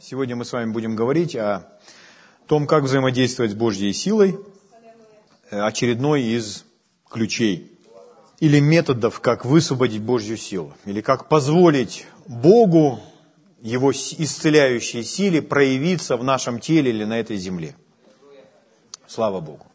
Сегодня мы с вами будем говорить о том, как взаимодействовать с Божьей силой, э, очередной из ключей или методов, как высвободить Божью силу, или как позволить Богу, Его исцеляющей силе проявиться в нашем теле или на этой земле. Слава Богу.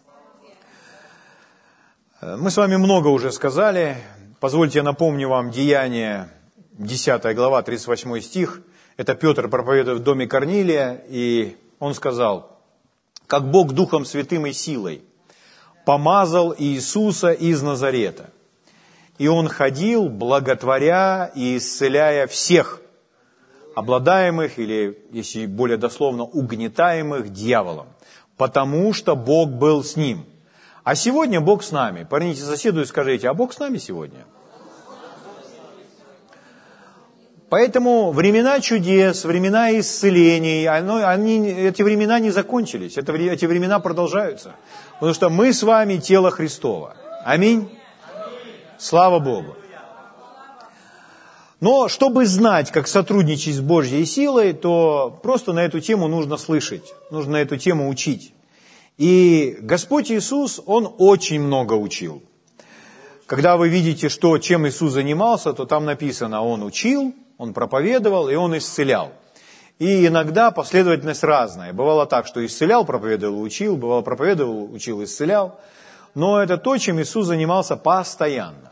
Э, мы с вами много уже сказали. Позвольте я напомню вам Деяние, 10 глава, 38 стих – это Петр проповедует в доме Корнилия, и он сказал, как Бог Духом Святым и силой помазал Иисуса из Назарета. И он ходил, благотворя и исцеляя всех, обладаемых, или, если более дословно, угнетаемых дьяволом, потому что Бог был с ним. А сегодня Бог с нами. Парните соседу и скажите, а Бог с нами сегодня? Поэтому времена чудес, времена исцелений, оно, они, эти времена не закончились, это, эти времена продолжаются. Потому что мы с вами тело Христова. Аминь. Слава Богу. Но чтобы знать, как сотрудничать с Божьей силой, то просто на эту тему нужно слышать, нужно на эту тему учить. И Господь Иисус, Он очень много учил. Когда вы видите, что, чем Иисус занимался, то там написано, Он учил, он проповедовал, и он исцелял. И иногда последовательность разная. Бывало так, что исцелял, проповедовал, учил, бывало проповедовал, учил, исцелял. Но это то, чем Иисус занимался постоянно.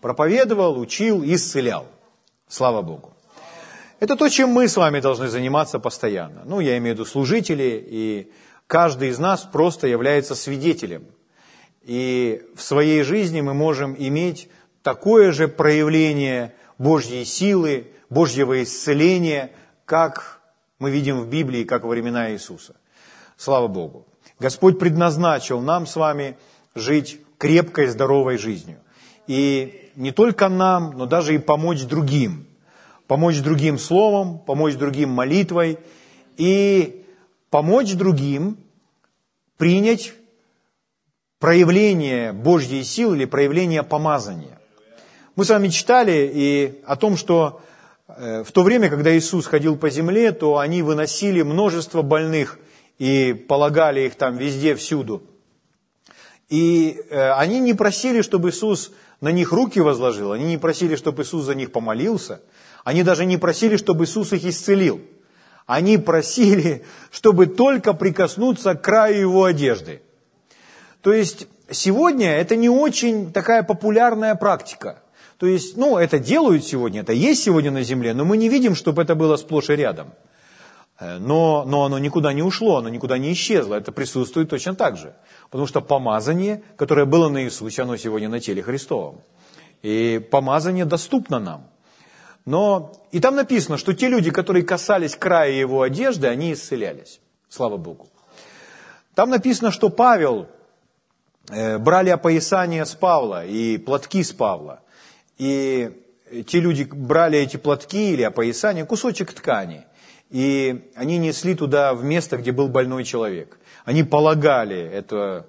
Проповедовал, учил, исцелял. Слава Богу. Это то, чем мы с вами должны заниматься постоянно. Ну, я имею в виду служители, и каждый из нас просто является свидетелем. И в своей жизни мы можем иметь такое же проявление Божьей силы, Божьего исцеления, как мы видим в Библии, как во времена Иисуса. Слава Богу. Господь предназначил нам с вами жить крепкой, здоровой жизнью. И не только нам, но даже и помочь другим. Помочь другим словом, помочь другим молитвой и помочь другим принять проявление Божьей силы или проявление помазания. Мы с вами читали и о том, что в то время, когда Иисус ходил по земле, то они выносили множество больных и полагали их там везде, всюду. И э, они не просили, чтобы Иисус на них руки возложил, они не просили, чтобы Иисус за них помолился, они даже не просили, чтобы Иисус их исцелил. Они просили, чтобы только прикоснуться к краю его одежды. То есть сегодня это не очень такая популярная практика – то есть, ну, это делают сегодня, это есть сегодня на земле, но мы не видим, чтобы это было сплошь и рядом. Э, но, но оно никуда не ушло, оно никуда не исчезло, это присутствует точно так же. Потому что помазание, которое было на Иисусе, оно сегодня на теле Христовом. И помазание доступно нам. Но и там написано, что те люди, которые касались края его одежды, они исцелялись. Слава Богу. Там написано, что Павел, э, брали опоясание с Павла и платки с Павла. И те люди брали эти платки или опоясание, кусочек ткани, и они несли туда в место, где был больной человек. Они полагали это,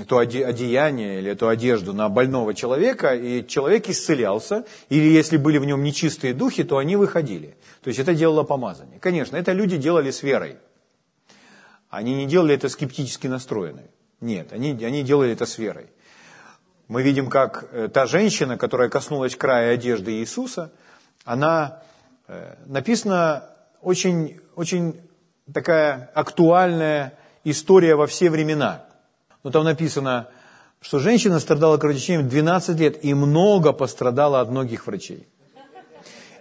это одеяние или эту одежду на больного человека, и человек исцелялся, или если были в нем нечистые духи, то они выходили. То есть это делало помазание. Конечно, это люди делали с верой. Они не делали это скептически настроенные. Нет, они, они делали это с верой мы видим, как э, та женщина, которая коснулась края одежды Иисуса, она, э, написана очень, очень такая актуальная история во все времена. Но там написано, что женщина страдала кровотечением 12 лет и много пострадала от многих врачей.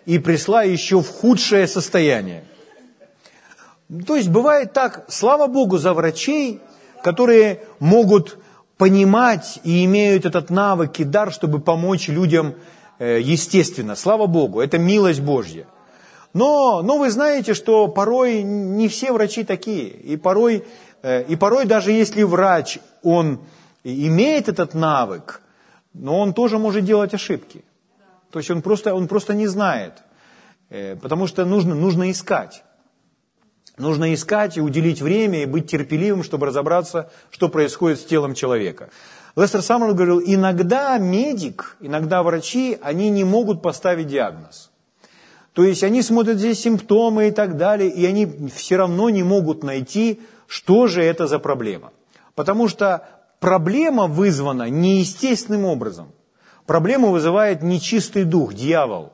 И пришла еще в худшее состояние. То есть бывает так, слава Богу за врачей, которые могут понимать и имеют этот навык и дар, чтобы помочь людям э, естественно. Слава Богу, это милость Божья. Но, но вы знаете, что порой не все врачи такие. И порой, э, и порой даже если врач, он имеет этот навык, но он тоже может делать ошибки. То есть он просто, он просто не знает. Э, потому что нужно, нужно искать. Нужно искать и уделить время, и быть терпеливым, чтобы разобраться, что происходит с телом человека. Лестер Саммер говорил, иногда медик, иногда врачи, они не могут поставить диагноз. То есть они смотрят здесь симптомы и так далее, и они все равно не могут найти, что же это за проблема. Потому что проблема вызвана неестественным образом. Проблему вызывает нечистый дух, дьявол.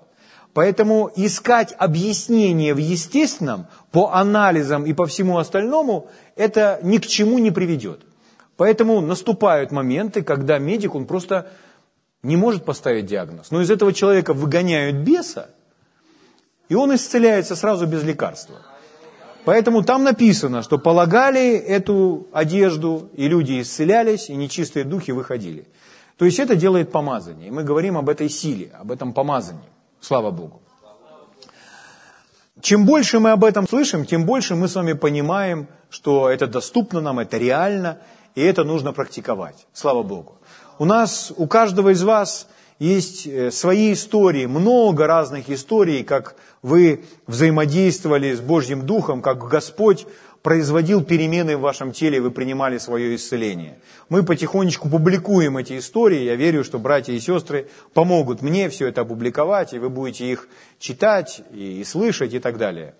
Поэтому искать объяснение в естественном по анализам и по всему остальному, это ни к чему не приведет. Поэтому наступают моменты, когда медик, он просто не может поставить диагноз. Но из этого человека выгоняют беса, и он исцеляется сразу без лекарства. Поэтому там написано, что полагали эту одежду, и люди исцелялись, и нечистые духи выходили. То есть это делает помазание. И мы говорим об этой силе, об этом помазании. Слава Богу. Чем больше мы об этом слышим, тем больше мы с вами понимаем, что это доступно нам, это реально, и это нужно практиковать. Слава Богу. У нас, у каждого из вас есть э, свои истории, много разных историй, как вы взаимодействовали с Божьим Духом, как Господь производил перемены в вашем теле, вы принимали свое исцеление. Мы потихонечку публикуем эти истории. Я верю, что братья и сестры помогут мне все это опубликовать, и вы будете их читать и, слышать и так далее.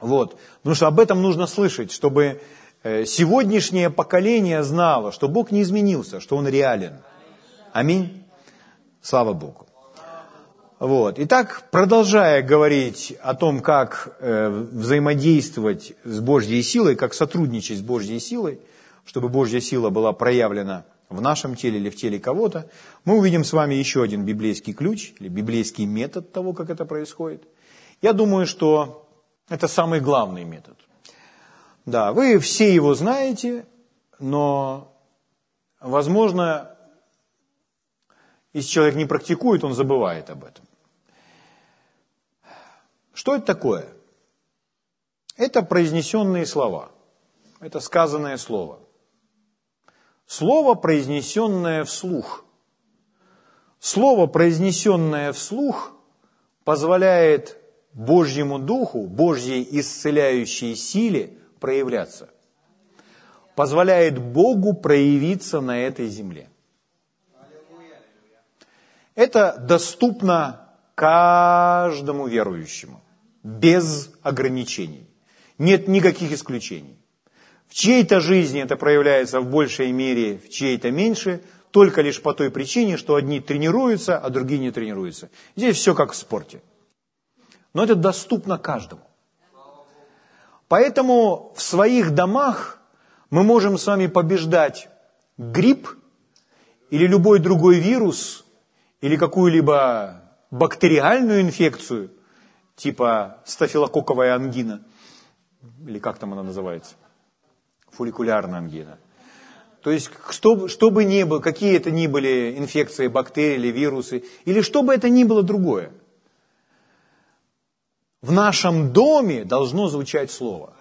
Вот. Потому что об этом нужно слышать, чтобы э, сегодняшнее поколение знало, что Бог не изменился, что Он реален. Аминь. Слава Богу. Вот. Итак, продолжая говорить о том, как э, взаимодействовать с Божьей силой, как сотрудничать с Божьей силой, чтобы Божья сила была проявлена в нашем теле или в теле кого-то, мы увидим с вами еще один библейский ключ или библейский метод того, как это происходит. Я думаю, что это самый главный метод. Да, вы все его знаете, но, возможно, если человек не практикует, он забывает об этом. Что это такое? Это произнесенные слова. Это сказанное слово. Слово, произнесенное вслух. Слово, произнесенное вслух, позволяет Божьему Духу, Божьей исцеляющей силе проявляться. Позволяет Богу проявиться на этой земле. Это доступно каждому верующему без ограничений. Нет никаких исключений. В чьей-то жизни это проявляется в большей мере, в чьей-то меньше, только лишь по той причине, что одни тренируются, а другие не тренируются. Здесь все как в спорте. Но это доступно каждому. Поэтому в своих домах мы можем с вами побеждать грипп или любой другой вирус, или какую-либо бактериальную инфекцию, типа стафилококковая ангина, или как там она называется, фолликулярная ангина. То есть, что, что бы ни было, какие это ни были инфекции, бактерии или вирусы, или что бы это ни было другое, в нашем доме должно звучать Слово.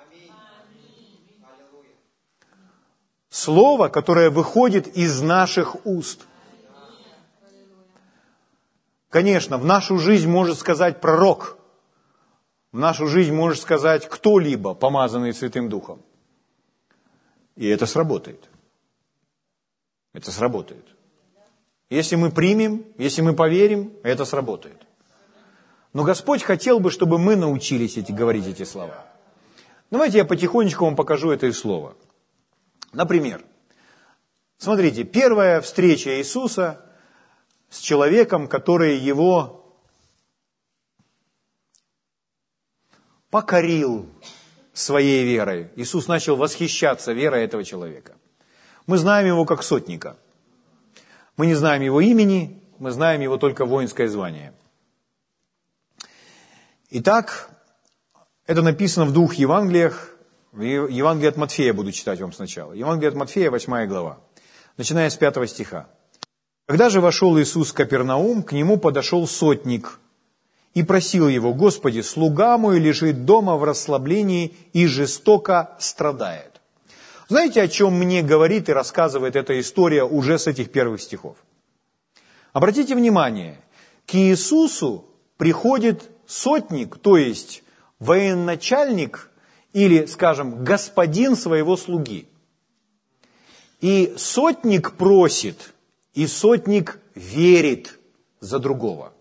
Слово, которое выходит из наших уст. Конечно, в нашу жизнь может сказать пророк – в нашу жизнь может сказать кто-либо, помазанный Святым Духом. И это сработает. Это сработает. Если мы примем, если мы поверим, это сработает. Но Господь хотел бы, чтобы мы научились эти, говорить эти слова. Давайте я потихонечку вам покажу это слово. Например, смотрите, первая встреча Иисуса с человеком, который его покорил своей верой. Иисус начал восхищаться верой этого человека. Мы знаем его как сотника. Мы не знаем его имени, мы знаем его только воинское звание. Итак, это написано в двух Евангелиях. Евангелие от Матфея буду читать вам сначала. Евангелие от Матфея, 8 глава, начиная с 5 стиха. Когда же вошел Иисус в Капернаум, к нему подошел сотник – и просил его, «Господи, слуга мой лежит дома в расслаблении и жестоко страдает». Знаете, о чем мне говорит и рассказывает эта история уже с этих первых стихов? Обратите внимание, к Иисусу приходит сотник, то есть военачальник или, скажем, господин своего слуги. И сотник просит, и сотник верит за другого.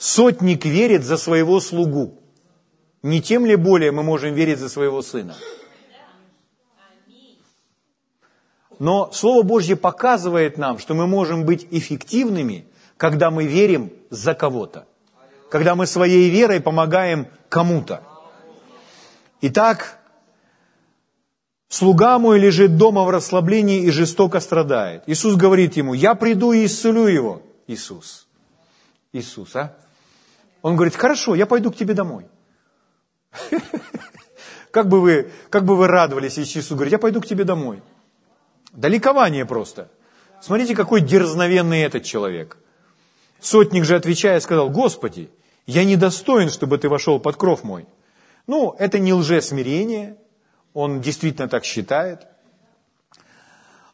Сотник верит за своего слугу. Не тем ли более мы можем верить за своего сына? Но Слово Божье показывает нам, что мы можем быть эффективными, когда мы верим за кого-то. Когда мы своей верой помогаем кому-то. Итак, слуга мой лежит дома в расслаблении и жестоко страдает. Иисус говорит ему, я приду и исцелю его. Иисус. Иисус, а? Он говорит, хорошо, я пойду к тебе домой. Как бы вы, как бы вы радовались, если Иисус говорит, я пойду к тебе домой. Да ликование просто. Смотрите, какой дерзновенный этот человек. Сотник же, отвечая, сказал, Господи, я не достоин, чтобы ты вошел под кров мой. Ну, это не лжесмирение, он действительно так считает.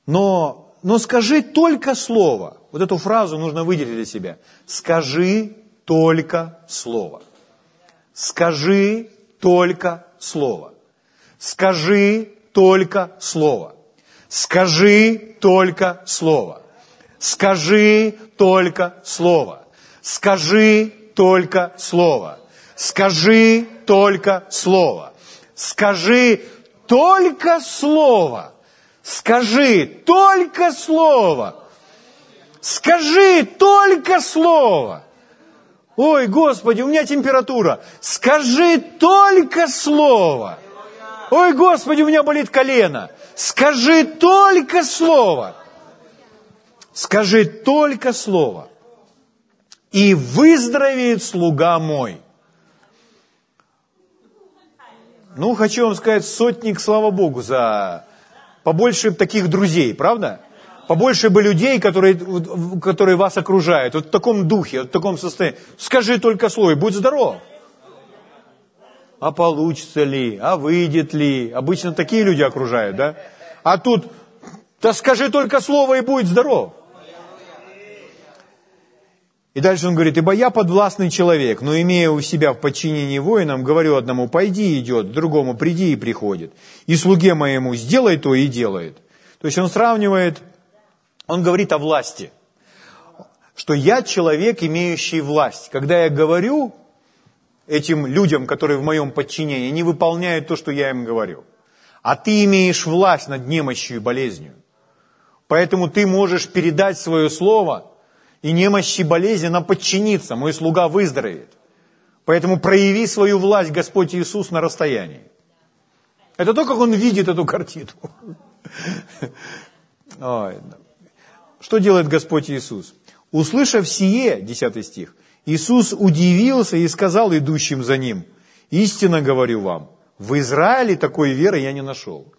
Но, но скажи только слово. Вот эту фразу нужно выделить для себя. Скажи только слово. Скажи только слово. Скажи только слово. Скажи только слово. Скажи только слово. Скажи только слово. Скажи только слово. Скажи только слово. Скажи только слово. Скажи только слово. Ой, Господи, у меня температура. Скажи только слово. Ой, Господи, у меня болит колено. Скажи только слово. Скажи только слово. И выздоровеет слуга мой. Ну, хочу вам сказать, сотник, слава Богу, за побольше таких друзей, правда? Побольше бы людей, которые, которые вас окружают, вот в таком духе, вот в таком состоянии. Скажи только слово, будь здоров. А получится ли, а выйдет ли? Обычно такие люди окружают, да? А тут, да скажи только слово и будь здоров. И дальше он говорит, ибо я подвластный человек, но имея у себя в подчинении воинам, говорю одному, пойди идет, другому, приди и приходит. И слуге моему, сделай то и делает. То есть он сравнивает, он говорит о власти. Что я человек, имеющий власть. Когда я говорю этим людям, которые в моем подчинении, они выполняют то, что я им говорю. А ты имеешь власть над немощью и болезнью. Поэтому ты можешь передать свое слово – и немощи болезни нам подчиниться, мой слуга выздоровеет. Поэтому прояви свою власть, Господь Иисус, на расстоянии. Это то, как он видит эту картину. Ой. Что делает Господь Иисус? Услышав сие, 10 стих, Иисус удивился и сказал идущим за ним, истинно говорю вам, в Израиле такой веры я не нашел.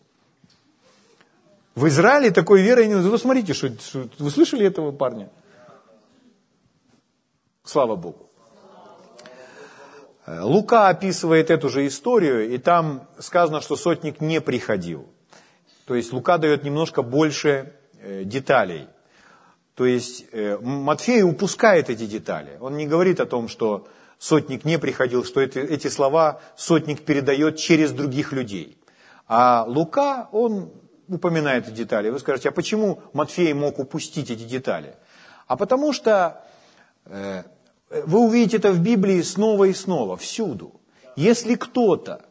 В Израиле такой веры я не нашел. Вы смотрите, что, что, вы слышали этого парня? Слава Богу. Лука описывает эту же историю, и там сказано, что сотник не приходил. То есть Лука дает немножко больше э, деталей. То есть э, Матфей упускает эти детали. Он не говорит о том, что сотник не приходил, что эти, эти слова сотник передает через других людей. А Лука, он упоминает эти детали. Вы скажете, а почему Матфей мог упустить эти детали? А потому что вы увидите это в Библии снова и снова, всюду. Если кто-то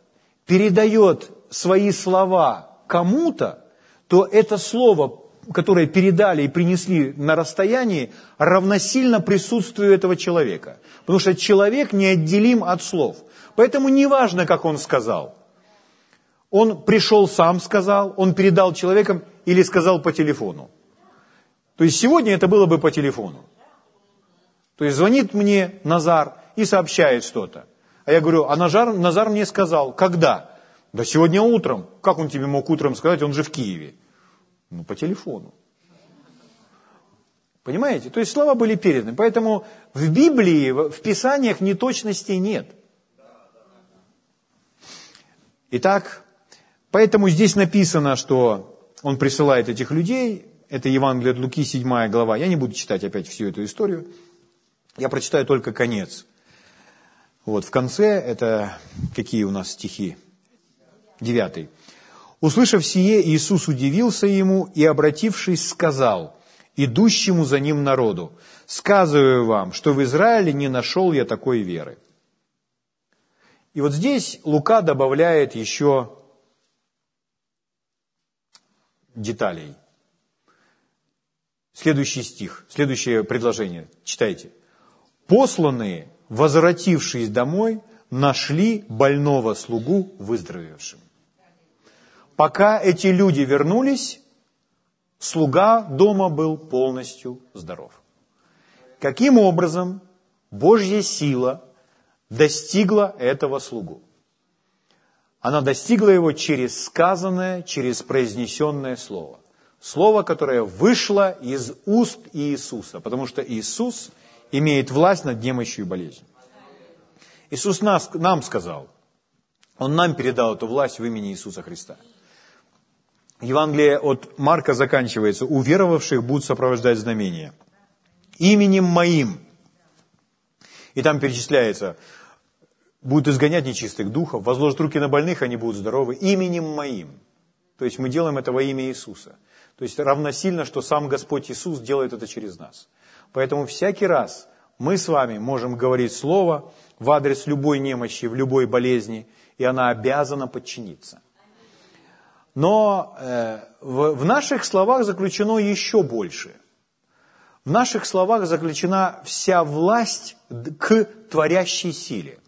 передает свои слова кому-то, то это слово, которое передали и принесли на расстоянии, равносильно присутствию этого человека. Потому что человек неотделим от слов. Поэтому неважно, как он сказал. Он пришел сам сказал, он передал человекам или сказал по телефону. То есть сегодня это было бы по телефону. То есть звонит мне Назар и сообщает что-то. А я говорю, а Назар, Назар мне сказал, когда? Да сегодня утром. Как он тебе мог утром сказать, он же в Киеве. Ну, по телефону. Понимаете? То есть слова были переданы. Поэтому в Библии, в Писаниях неточностей нет. Итак, поэтому здесь написано, что он присылает этих людей. Это Евангелие от Луки, 7 глава. Я не буду читать опять всю эту историю. Я прочитаю только конец. Вот в конце это какие у нас стихи? Девятый. Услышав сие, Иисус удивился ему и, обратившись, сказал, идущему за ним народу. Сказываю вам, что в Израиле не нашел я такой веры. И вот здесь Лука добавляет еще деталей. Следующий стих, следующее предложение. Читайте. «Посланные, возвратившись домой, нашли больного слугу выздоровевшим». Пока эти люди вернулись, слуга дома был полностью здоров. Каким образом Божья сила достигла этого слугу? Она достигла его через сказанное, через произнесенное слово. Слово, которое вышло из уст Иисуса, потому что Иисус имеет власть над немощью и болезнью. Иисус нас, нам сказал, Он нам передал эту власть в имени Иисуса Христа – Евангелие от Марка заканчивается. «Уверовавших будут сопровождать знамения. Именем моим». И там перечисляется, будут изгонять нечистых духов, возложат руки на больных, они будут здоровы. Именем моим. То есть мы делаем это во имя Иисуса. То есть равносильно, что сам Господь Иисус делает это через нас. Поэтому всякий раз мы с вами можем говорить слово в адрес любой немощи, в любой болезни, и она обязана подчиниться. Но э, в, наших словах заключено еще больше. В наших словах заключена вся власть к творящей силе.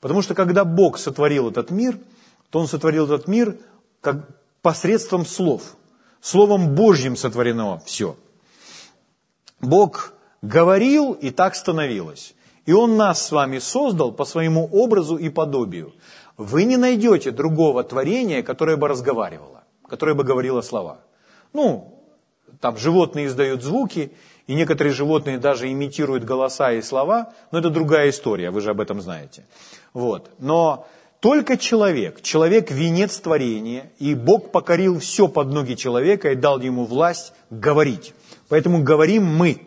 Потому что когда Бог сотворил этот мир, то Он сотворил этот мир как посредством слов. Словом Божьим сотворено все. Бог говорил, и так становилось. И Он нас с вами создал по своему образу и подобию. Вы не найдете другого творения, которое бы разговаривало которое бы говорило слова. Ну, там животные издают звуки, и некоторые животные даже имитируют голоса и слова, но это другая история, вы же об этом знаете. Вот. Но только человек, человек – венец творения, и Бог покорил все под ноги человека и дал ему власть говорить. Поэтому говорим мы.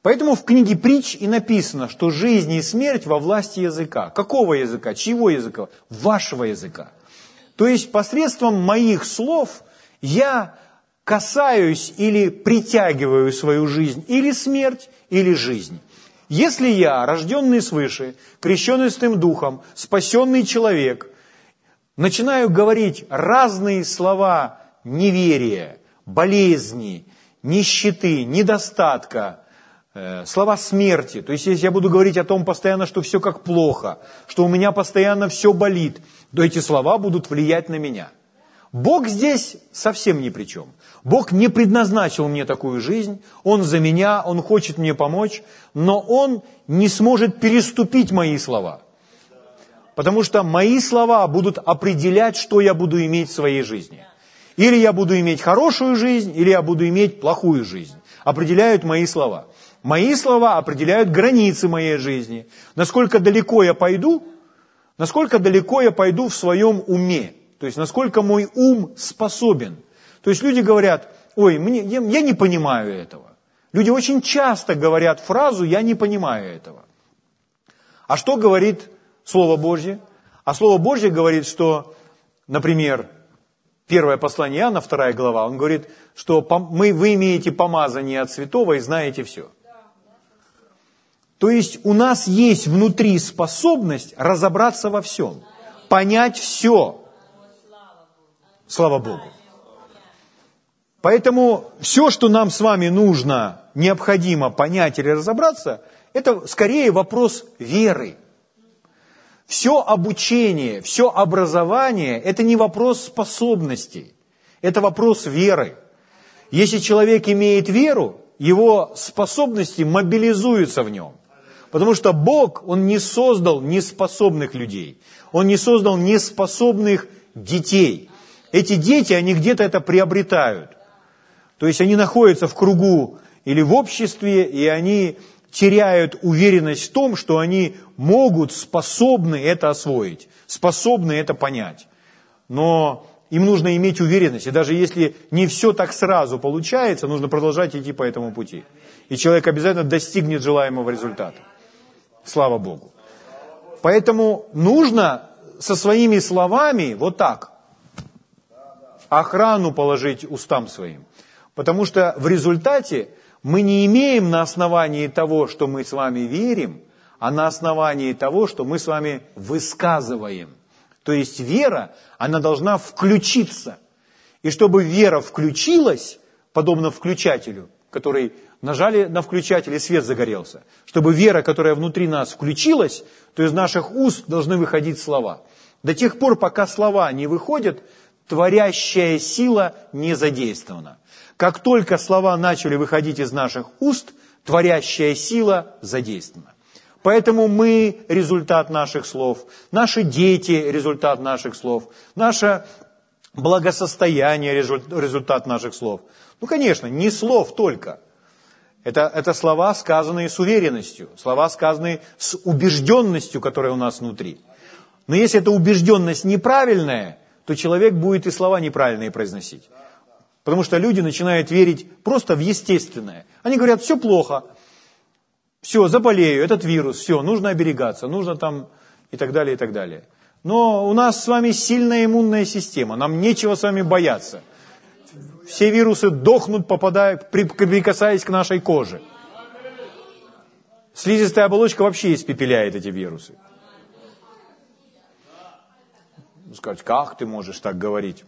Поэтому в книге притч и написано, что жизнь и смерть во власти языка. Какого языка? Чьего языка? Вашего языка. То есть посредством моих слов я касаюсь или притягиваю свою жизнь или смерть, или жизнь. Если я, рожденный свыше, крещенный Святым Духом, спасенный человек, начинаю говорить разные слова неверия, болезни, нищеты, недостатка, э, слова смерти. То есть, если я буду говорить о том постоянно, что все как плохо, что у меня постоянно все болит, то эти слова будут влиять на меня. Бог здесь совсем ни при чем. Бог не предназначил мне такую жизнь, Он за меня, Он хочет мне помочь, но Он не сможет переступить мои слова. Потому что мои слова будут определять, что я буду иметь в своей жизни. Или я буду иметь хорошую жизнь, или я буду иметь плохую жизнь. Определяют мои слова. Мои слова определяют границы моей жизни. Насколько далеко я пойду, Насколько далеко я пойду в своем уме? То есть, насколько мой ум способен? То есть, люди говорят, ой, мне, я, я не понимаю этого. Люди очень часто говорят фразу «я не понимаю этого». А что говорит Слово Божье? А Слово Божье говорит, что, например, первое послание Иоанна, вторая глава, он говорит, что мы, вы имеете помазание от святого и знаете все – то есть у нас есть внутри способность разобраться во всем, понять все. Слава Богу. Поэтому все, что нам с вами нужно, необходимо понять или разобраться, это скорее вопрос веры. Все обучение, все образование – это не вопрос способностей, это вопрос веры. Если человек имеет веру, его способности мобилизуются в нем. Потому что Бог, Он не создал неспособных людей. Он не создал неспособных детей. Эти дети, они где-то это приобретают. То есть они находятся в кругу или в обществе, и они теряют уверенность в том, что они могут, способны это освоить, способны это понять. Но им нужно иметь уверенность. И даже если не все так сразу получается, нужно продолжать идти по этому пути. И человек обязательно достигнет желаемого результата. Слава Богу. Поэтому нужно со своими словами вот так охрану положить устам своим. Потому что в результате Мы не имеем на основании того, что мы с вами верим, а на основании того, что мы с вами высказываем. То есть вера, она должна включиться. И чтобы вера включилась, подобно включателю, который нажали на включатель и свет загорелся, чтобы вера, которая внутри нас включилась, то из наших уст должны выходить слова. До тех пор, пока слова не выходят, творящая сила не задействована. Как только слова начали выходить из наших уст, творящая сила задействована. Поэтому мы – результат наших слов, наши дети – результат наших слов, наше благосостояние – результат наших слов. Ну, конечно, не слов только. Это, это слова, сказанные с уверенностью, слова, сказанные с убежденностью, которая у нас внутри. Но если эта убежденность неправильная, то человек будет и слова неправильные произносить. Потому что люди начинают верить просто в естественное. Они говорят, все плохо, все, заболею, этот вирус, все, нужно оберегаться, нужно там и так далее, и так далее. Но у нас с вами сильная иммунная система, нам нечего с вами бояться. Все вирусы дохнут, попадая, прикасаясь к нашей коже. Слизистая оболочка вообще испепеляет эти вирусы. Сказать, как ты можешь так говорить?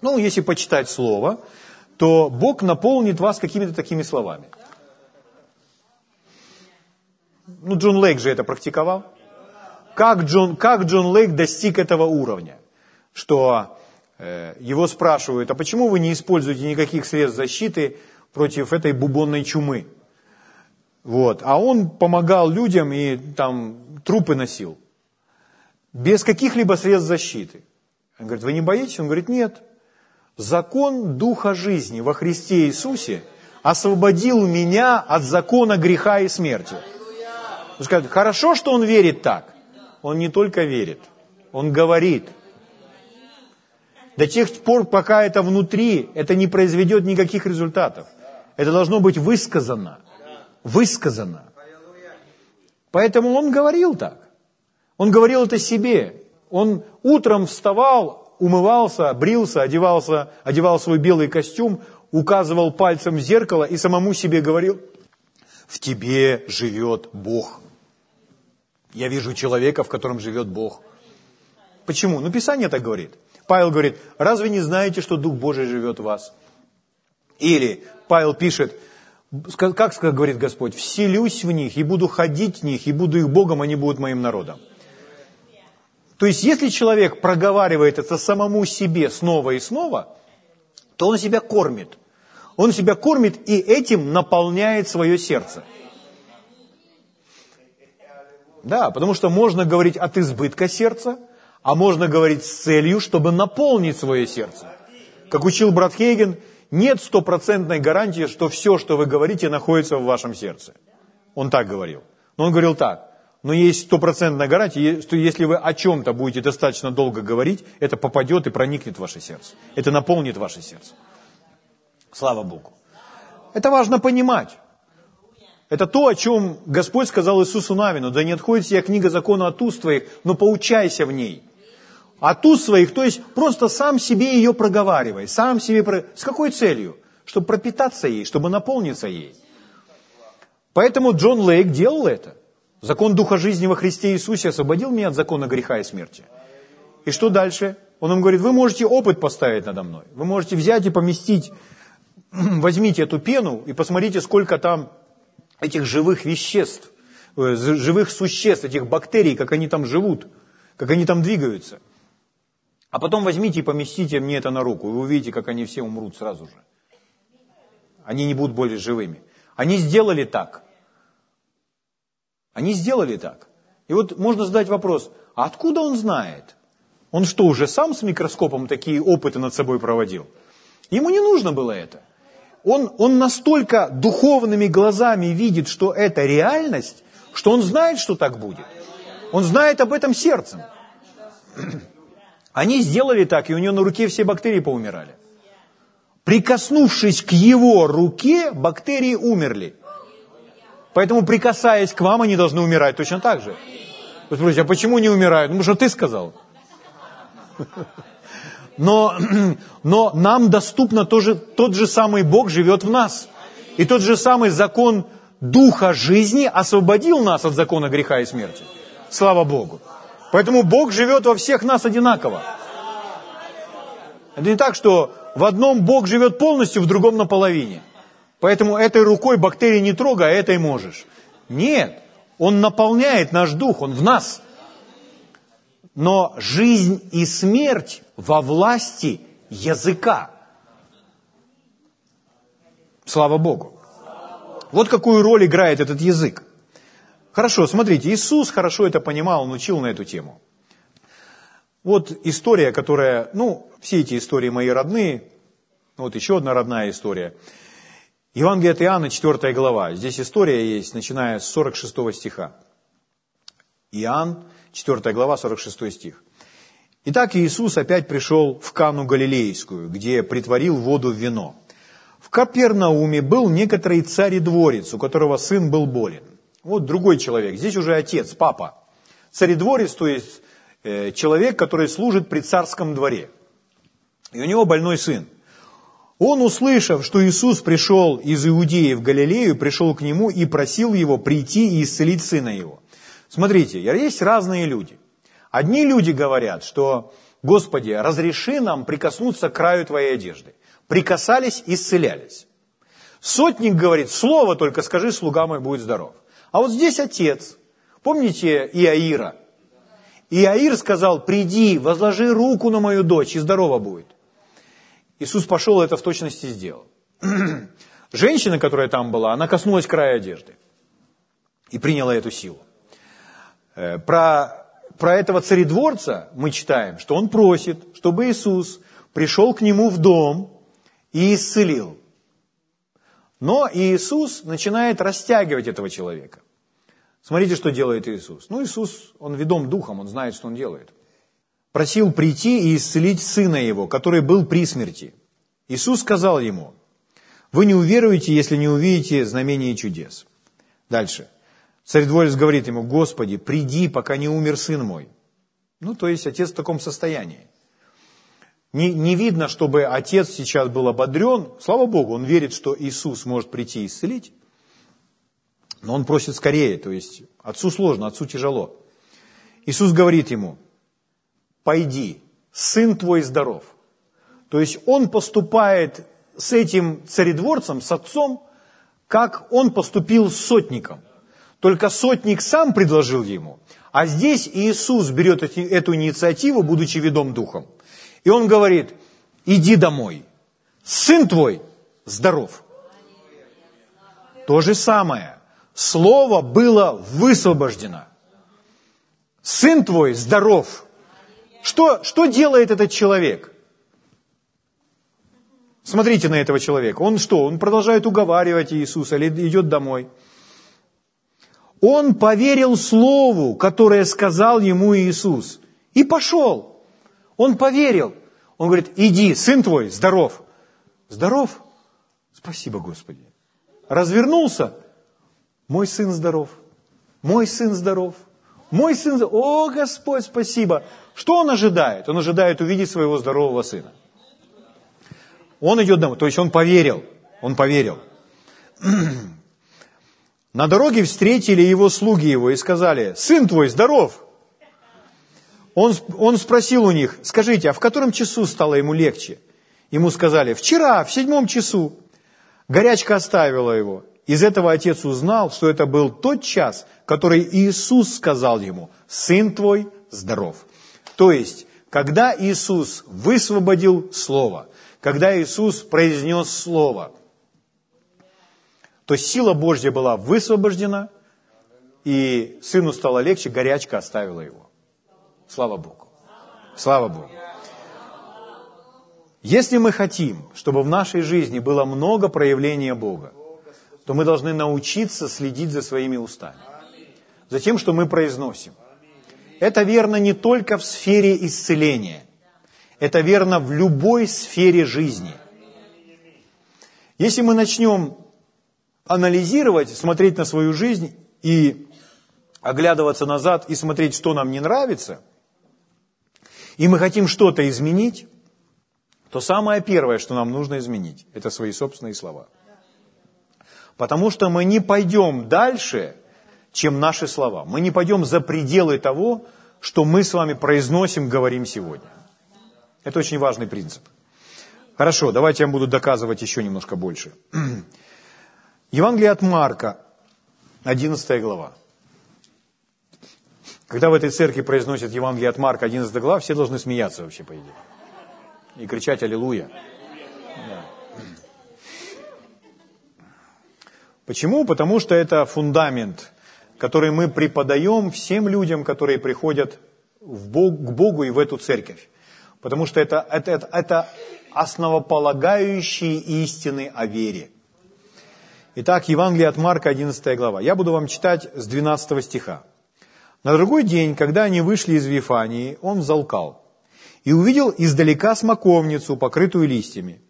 Ну, если почитать Слово, то Бог наполнит вас какими-то такими словами. Ну, Джон Лейк же это практиковал. Как Джон, как Джон Лейк достиг этого уровня? Что его спрашивают, а почему вы не используете никаких средств защиты против этой бубонной чумы? Вот. А он помогал людям и там трупы носил. Без каких-либо средств защиты. Он говорит, вы не боитесь? Он говорит, нет. Закон Духа жизни во Христе Иисусе освободил меня от закона греха и смерти. Он скажет, хорошо, что он верит так. Он не только верит, он говорит. До тех пор, пока это внутри, это не произведет никаких результатов. Это должно быть высказано. Высказано. Поэтому он говорил так. Он говорил это себе. Он утром вставал, умывался, брился, одевался, одевал свой белый костюм, указывал пальцем в зеркало и самому себе говорил, в тебе живет Бог. Я вижу человека, в котором живет Бог. Почему? Ну, Писание так говорит. Павел говорит, разве не знаете, что Дух Божий живет в вас? Или Павел пишет, как говорит Господь, вселюсь в них и буду ходить в них, и буду их Богом, они будут моим народом. То есть, если человек проговаривает это самому себе снова и снова, то он себя кормит. Он себя кормит и этим наполняет свое сердце. Да, потому что можно говорить от избытка сердца, а можно говорить с целью, чтобы наполнить свое сердце. Как учил брат Хейген, нет стопроцентной гарантии, что все, что вы говорите, находится в вашем сердце. Он так говорил. Но он говорил так. Но есть стопроцентная гарантия, что если вы о чем-то будете достаточно долго говорить, это попадет и проникнет в ваше сердце. Это наполнит ваше сердце. Слава Богу. Это важно понимать. Это то, о чем Господь сказал Иисусу Навину. Да не отходит сия книга закона от уст твоих, но поучайся в ней. От уст своих, то есть просто сам себе ее проговаривай. Сам себе... С какой целью? Чтобы пропитаться ей, чтобы наполниться ей. Поэтому Джон Лейк делал это. Закон Духа жизни во Христе Иисусе освободил меня от закона греха и смерти. И что дальше? Он им говорит, вы можете опыт поставить надо мной. Вы можете взять и поместить, возьмите эту пену и посмотрите, сколько там этих живых веществ, э, живых существ, этих бактерий, как они там живут, как они там двигаются. А потом возьмите и поместите мне это на руку, и вы увидите, как они все умрут сразу же. Они не будут более живыми. Они сделали так. Они сделали так. И вот можно задать вопрос, а откуда он знает? Он что, уже сам с микроскопом такие опыты над собой проводил? Ему не нужно было это он, он настолько духовными глазами видит, что это реальность, что он знает, что так будет. Он знает об этом сердцем. Они сделали так, и у него на руке все бактерии поумирали. Прикоснувшись к его руке, бактерии умерли. Поэтому, прикасаясь к вам, они должны умирать точно так же. Вы спросите, а почему не умирают? Ну, потому что ты сказал. Но, но нам доступно тоже, тот же самый Бог живет в нас. И тот же самый закон Духа жизни освободил нас от закона греха и смерти. Слава Богу. Поэтому Бог живет во всех нас одинаково. Это не так, что в одном Бог живет полностью, в другом наполовине. Поэтому этой рукой бактерии не трогай, а этой можешь. Нет, Он наполняет наш дух, Он в нас. Но жизнь и смерть во власти языка. Слава Богу. Вот какую роль играет этот язык. Хорошо, смотрите, Иисус хорошо это понимал, он учил на эту тему. Вот история, которая, ну, все эти истории мои родные, вот еще одна родная история. Евангелие от Иоанна, 4 глава. Здесь история есть, начиная с 46 стиха. Иоанн, 4 глава, 46 стих. Итак, Иисус опять пришел в Кану Галилейскую, где притворил воду в вино. В Капернауме был некоторый царь и дворец, у которого сын был болен. Вот другой человек, здесь уже отец, папа. Царедворец, то есть э, человек, который служит при царском дворе. И у него больной сын. Он, услышав, что Иисус пришел из Иудеи в Галилею, пришел к нему и просил его прийти и исцелить сына его. Смотрите, есть разные люди. Одни люди говорят, что «Господи, разреши нам прикоснуться к краю Твоей одежды». Прикасались, исцелялись. Сотник говорит, слово только скажи, слуга мой будет здоров. А вот здесь отец. Помните Иаира? Иаир сказал, приди, возложи руку на мою дочь, и здорово будет. Иисус пошел это в точности сделал. Женщина, которая там была, она коснулась края одежды и приняла эту силу. Э, про, про этого царедворца мы читаем, что он просит, чтобы Иисус пришел к нему в дом и исцелил. Но Иисус начинает растягивать этого человека. Смотрите, что делает Иисус. Ну, Иисус, он ведом духом, он знает, что он делает. Просил прийти и исцелить сына его, который был при смерти. Иисус сказал ему, вы не уверуете, если не увидите знамения и чудес. Дальше. Царедворец говорит ему, Господи, приди, пока не умер сын мой. Ну, то есть отец в таком состоянии. Не, не видно, чтобы отец сейчас был ободрен. Слава Богу, он верит, что Иисус может прийти и исцелить. Но он просит скорее, то есть отцу сложно, отцу тяжело. Иисус говорит ему, пойди, сын твой здоров. То есть он поступает с этим царедворцем, с отцом, как он поступил с сотником. Только сотник сам предложил ему, а здесь Иисус берет эту инициативу, будучи ведом духом. И он говорит, иди домой, сын твой здоров. То же самое. Слово было высвобождено. Сын твой здоров. Что, что делает этот человек? Смотрите на этого человека. Он что? Он продолжает уговаривать Иисуса или идет домой? Он поверил Слову, которое сказал ему Иисус, и пошел. Он поверил. Он говорит, иди, сын твой здоров. Здоров? Спасибо, Господи. Развернулся. Мой сын здоров. Мой сын здоров. Мой сын. О, Господь, спасибо. Что он ожидает? Он ожидает увидеть своего здорового сына. Он идет домой. То есть он поверил. Он поверил. На дороге встретили его слуги его и сказали, сын твой здоров он, он спросил у них, скажите, а в котором часу стало ему легче? Ему сказали, вчера, в седьмом часу. Горячка оставила его. Из этого отец узнал, что это был тот час, который Иисус сказал ему, сын твой здоров. То есть, когда Иисус высвободил Слово, когда Иисус произнес Слово, то сила Божья была высвобождена, и сыну стало легче, горячка оставила его. Слава Богу. Слава Богу. Если мы хотим, чтобы в нашей жизни было много проявления Бога, то мы должны научиться следить за своими устами, за тем, что мы произносим. Это верно не только в сфере исцеления, это верно в любой сфере жизни. Если мы начнем анализировать, смотреть на свою жизнь и оглядываться назад и смотреть, что нам не нравится – и мы хотим что-то изменить, то самое первое, что нам нужно изменить, это свои собственные слова. Потому что мы не пойдем дальше, чем наши слова. Мы не пойдем за пределы того, что мы с вами произносим, говорим сегодня. Это очень важный принцип. Хорошо, давайте я буду доказывать еще немножко больше. Евангелие от Марка, 11 глава. Когда в этой церкви произносят Евангелие от Марка, 11 глава, все должны смеяться вообще, по идее. И кричать «Аллилуйя». Да. Почему? Потому что это фундамент, который мы преподаем всем людям, которые приходят в Бог, к Богу и в эту церковь. Потому что это, это, это, это основополагающие истины о вере. Итак, Евангелие от Марка, 11 глава. Я буду вам читать с 12 стиха. На другой день, когда они вышли из Вифании, он залкал и увидел издалека смоковницу, покрытую листьями.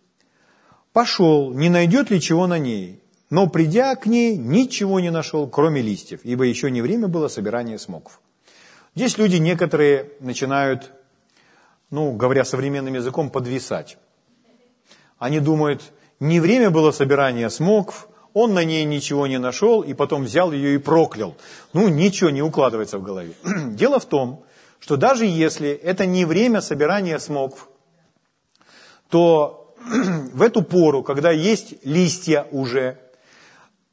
Пошел, не найдет ли чего на ней, но придя к ней, ничего не нашел, кроме листьев, ибо еще не время было собирания смоков. Здесь люди некоторые начинают, ну, говоря современным языком, подвисать. Они думают, не время было собирания смоков, он на ней ничего не нашел и потом взял ее и проклял. Ну, ничего не укладывается в голове. Дело в том, что даже если это не время собирания смоков, то в эту пору, когда есть листья уже,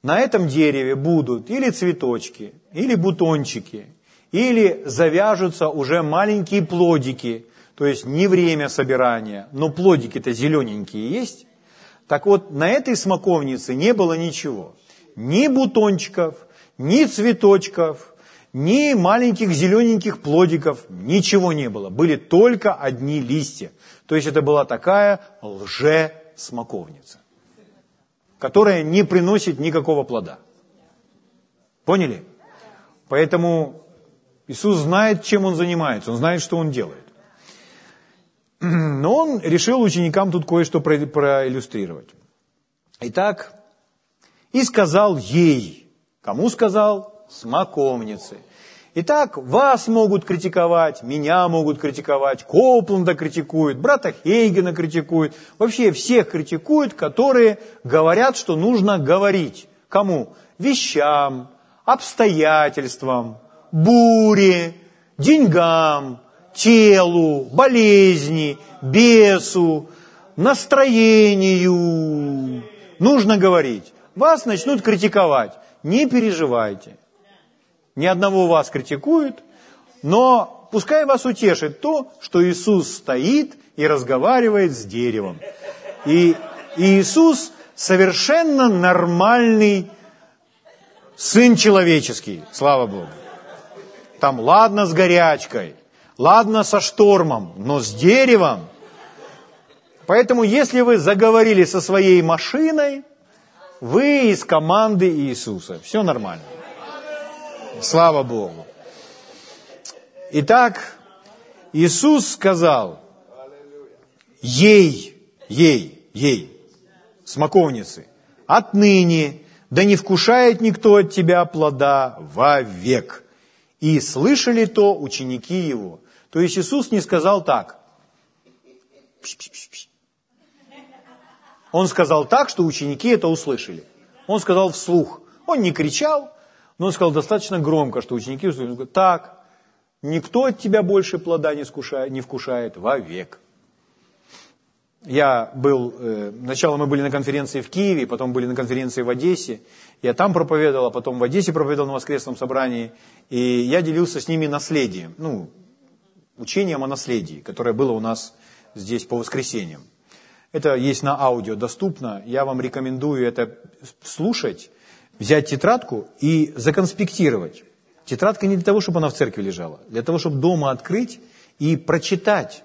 на этом дереве будут или цветочки, или бутончики, или завяжутся уже маленькие плодики, то есть не время собирания, но плодики-то зелененькие есть, так вот, на этой смоковнице не было ничего. Ни бутончиков, ни цветочков, ни маленьких зелененьких плодиков, ничего не было. Были только одни листья. То есть это была такая лже-смоковница, которая не приносит никакого плода. Поняли? Поэтому Иисус знает, чем Он занимается, Он знает, что Он делает. Но он решил ученикам тут кое-что проиллюстрировать. Итак, и сказал ей, кому сказал? Смоковнице. Итак, вас могут критиковать, меня могут критиковать, Копланда критикуют, брата Хейгена критикуют, вообще всех критикуют, которые говорят, что нужно говорить. Кому? Вещам, обстоятельствам, буре, деньгам, телу, болезни, бесу, настроению. Нужно говорить. Вас начнут критиковать. Не переживайте. Ни одного вас критикуют, но пускай вас утешит то, что Иисус стоит и разговаривает с деревом. И, и Иисус совершенно нормальный сын человеческий, слава Богу. Там ладно с горячкой – Ладно со штормом, но с деревом. Поэтому, если вы заговорили со своей машиной, вы из команды Иисуса. Все нормально. Слава Богу. Итак, Иисус сказал ей, ей, ей, смоковницы, отныне да не вкушает никто от тебя плода вовек. И слышали то ученики его. То есть Иисус не сказал так. Он сказал так, что ученики это услышали. Он сказал вслух. Он не кричал, но он сказал достаточно громко, что ученики услышали. Так, никто от тебя больше плода не, скушает, не вкушает вовек. Я был, э, сначала мы были на конференции в Киеве, потом были на конференции в Одессе. Я там проповедовал, а потом в Одессе проповедовал на воскресном собрании. И я делился с ними наследием. Ну, учением о наследии, которое было у нас здесь по воскресеньям. Это есть на аудио доступно. Я вам рекомендую это слушать, взять тетрадку и законспектировать. Тетрадка не для того, чтобы она в церкви лежала, для того, чтобы дома открыть и прочитать.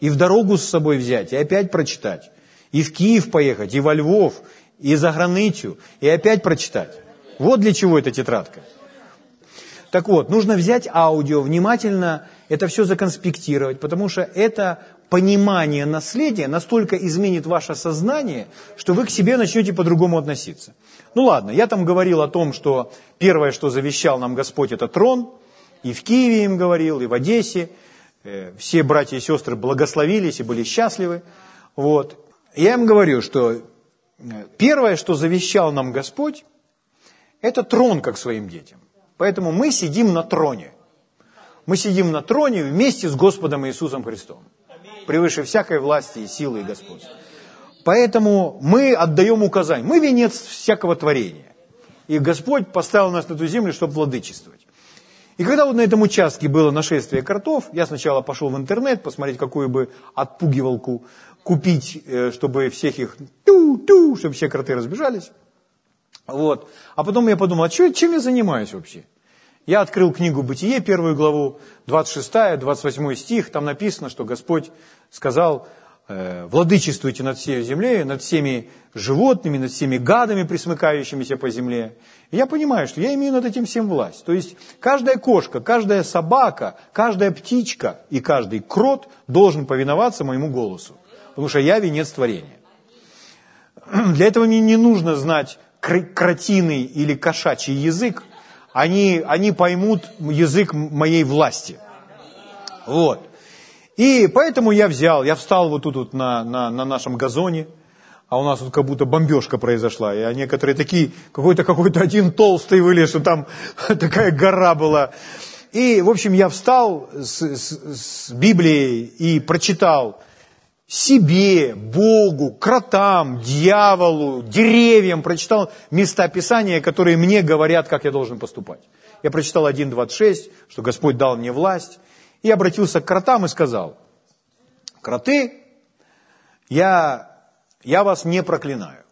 И в дорогу с собой взять, и опять прочитать. И в Киев поехать, и во Львов, и за границу, и опять прочитать. Вот для чего эта тетрадка. Так вот, нужно взять аудио, внимательно это все законспектировать, потому что это понимание наследия настолько изменит ваше сознание, что вы к себе начнете по-другому относиться. Ну ладно, я там говорил о том, что первое, что завещал нам Господь, это трон, и в Киеве им говорил, и в Одессе. Э, все братья и сестры благословились и были счастливы. Вот. Я им говорю, что первое, что завещал нам Господь, это трон как своим детям. Поэтому мы сидим на троне. Мы сидим на троне вместе с Господом Иисусом Христом. Превыше всякой власти и силы и господства. Поэтому мы отдаем указания. Мы венец всякого творения. И Господь поставил нас на эту землю, чтобы владычествовать. И когда вот на этом участке было нашествие кротов, я сначала пошел в интернет посмотреть, какую бы отпугивалку купить, э, чтобы всех их ту-ту, чтобы все кроты разбежались. Вот. А потом я подумал, а что, чем я занимаюсь вообще? Я открыл книгу «Бытие», первую главу, 26, 28 стих, там написано, что Господь сказал, Э, владычествуйте над всей землей, над всеми животными, над всеми гадами, присмыкающимися по земле. И я понимаю, что я имею над этим всем власть. То есть каждая кошка, каждая собака, каждая птичка и каждый крот должен повиноваться моему голосу, потому что я венец творения. Для этого мне не нужно знать кротиный или кошачий язык, они, они поймут язык моей власти. Вот. И поэтому я взял, я встал вот тут вот на, на, на нашем газоне, а у нас тут как будто бомбежка произошла, и некоторые такие, какой-то какой-то один толстый вылез, что там такая гора была. И, в общем, я встал с, с, с Библией и прочитал себе, Богу, кротам, дьяволу, деревьям, прочитал места Писания, которые мне говорят, как я должен поступать. Я прочитал 1.26, что Господь дал мне власть, и обратился к кротам и сказал, кроты, я, я вас не проклинаю.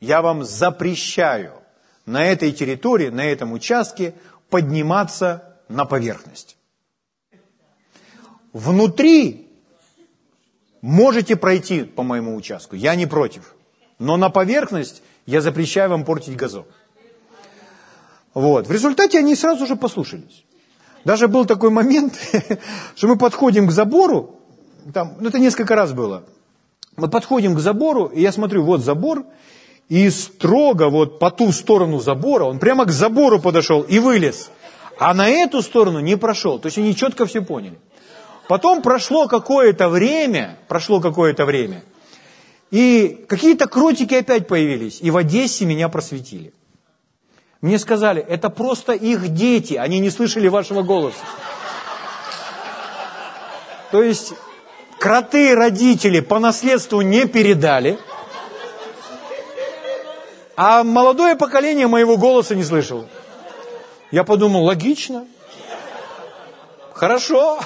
Я вам запрещаю на этой территории, на этом участке подниматься на поверхность. Внутри можете пройти по моему участку, я не против. Но на поверхность я запрещаю вам портить газон. Вот. В результате они сразу же послушались. Даже был такой момент, что мы подходим к забору, там, ну это несколько раз было. Мы подходим к забору, и я смотрю, вот забор, и строго вот по ту сторону забора, он прямо к забору подошел и вылез. А на эту сторону не прошел. То есть они четко все поняли. Потом прошло какое-то время, прошло какое-то время, и какие-то кротики опять появились, и в Одессе меня просветили. Мне сказали, это просто их дети, они не слышали вашего голоса. То есть кроты родители по наследству не передали, а молодое поколение моего голоса не слышало. Я подумал, логично. Хорошо.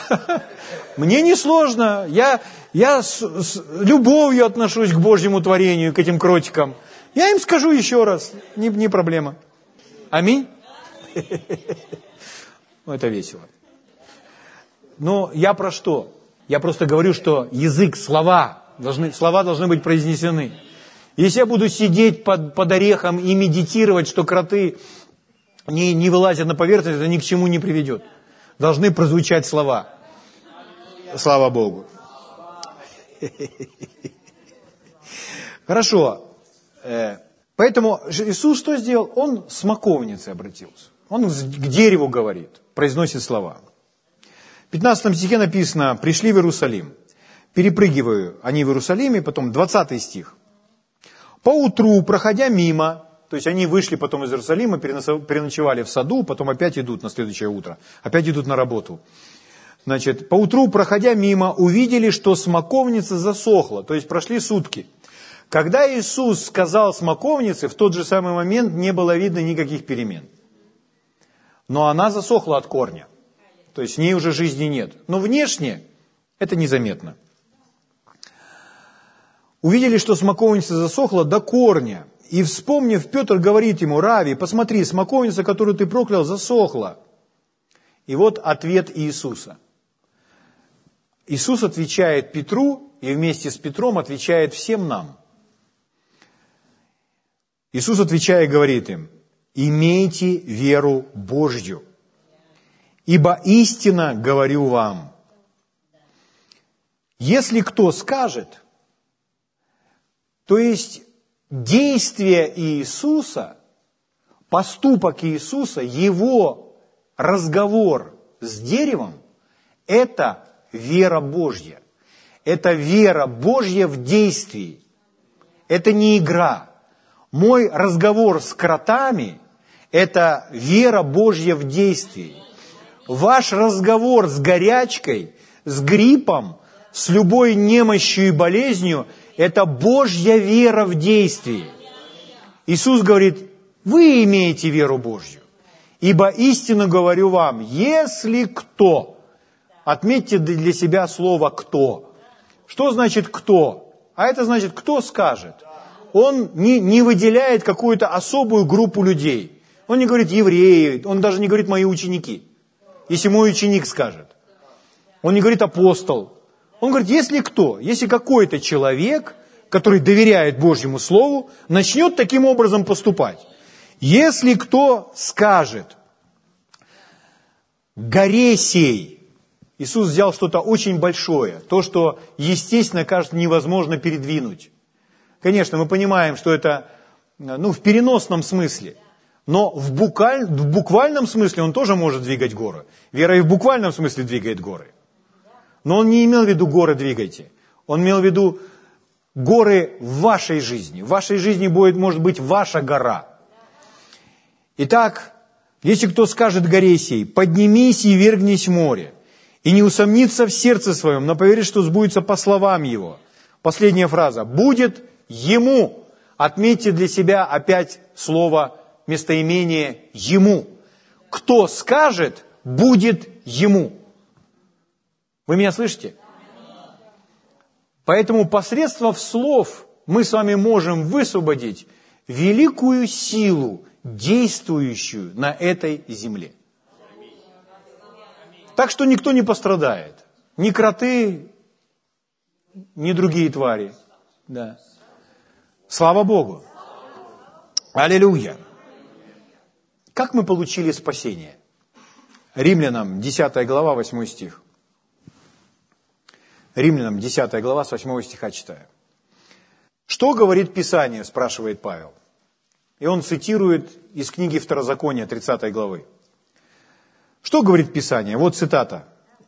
Мне не сложно. Я, я с, с любовью отношусь к Божьему творению, к этим кротикам. Я им скажу еще раз. Не, не проблема. Аминь? Ну, это весело. Но я про что? Я просто говорю, что язык, слова, должны, слова должны быть произнесены. Если я буду сидеть под, под орехом и медитировать, что кроты не, не вылазят на поверхность, это ни к чему не приведет. Должны прозвучать слова. Слава Богу. Хорошо. Э, Поэтому Иисус что сделал? Он с маковницей обратился. Он к дереву говорит, произносит слова. В 15 стихе написано, пришли в Иерусалим. Перепрыгиваю, они в Иерусалиме, потом 20 стих. Поутру, проходя мимо, то есть они вышли потом из Иерусалима, переночевали в саду, потом опять идут на следующее утро, опять идут на работу. Значит, поутру, проходя мимо, увидели, что смоковница засохла, то есть прошли сутки – когда Иисус сказал смоковнице, в тот же самый момент не было видно никаких перемен. Но она засохла от корня. То есть в ней уже жизни нет. Но внешне это незаметно. Увидели, что смоковница засохла до корня. И вспомнив, Петр говорит ему, Рави, посмотри, смоковница, которую ты проклял, засохла. И вот ответ Иисуса. Иисус отвечает Петру и вместе с Петром отвечает всем нам. Иисус, отвечая, говорит им, имейте веру Божью, ибо истинно говорю вам, если кто скажет, то есть действие Иисуса, поступок Иисуса, его разговор с деревом, это вера Божья. Это вера Божья в действии. это не игра. Мой разговор с кротами – это вера Божья в действии. Ваш разговор с горячкой, с гриппом, с любой немощью и болезнью – это Божья вера в действии. Иисус говорит, вы имеете веру Божью. Ибо истинно говорю вам, если кто, отметьте для себя слово «кто». Что значит «кто»? А это значит, кто скажет. Он не, не выделяет какую-то особую группу людей. Он не говорит евреи, он даже не говорит мои ученики. Если мой ученик скажет. Он не говорит апостол. Он говорит, если кто, если какой-то человек, который доверяет Божьему Слову, начнет таким образом поступать. Если кто скажет, горе сей, Иисус взял что-то очень большое, то, что, естественно, кажется невозможно передвинуть. Конечно, мы понимаем, что это ну, в переносном смысле, но в, букваль, в буквальном смысле он тоже может двигать горы. Вера и в буквальном смысле двигает горы. Но он не имел в виду горы двигайте. Он имел в виду горы в вашей жизни. В вашей жизни будет, может быть ваша гора. Итак, если кто скажет горе сей, поднимись и вергнись в море, и не усомнится в сердце своем, но поверит, что сбудется по словам его. Последняя фраза. Будет ему. Отметьте для себя опять слово местоимение ему. Кто скажет, будет ему. Вы меня слышите? Поэтому посредством слов мы с вами можем высвободить великую силу, действующую на этой земле. Так что никто не пострадает. Ни кроты, ни другие твари. Да. Слава Богу. Аллилуйя. Как мы получили спасение? Римлянам 10 глава, 8 стих. Римлянам 10 глава, с 8 стиха читаю. Что говорит Писание, спрашивает Павел. И он цитирует из книги Второзакония, 30 главы. Что говорит Писание? Вот цитата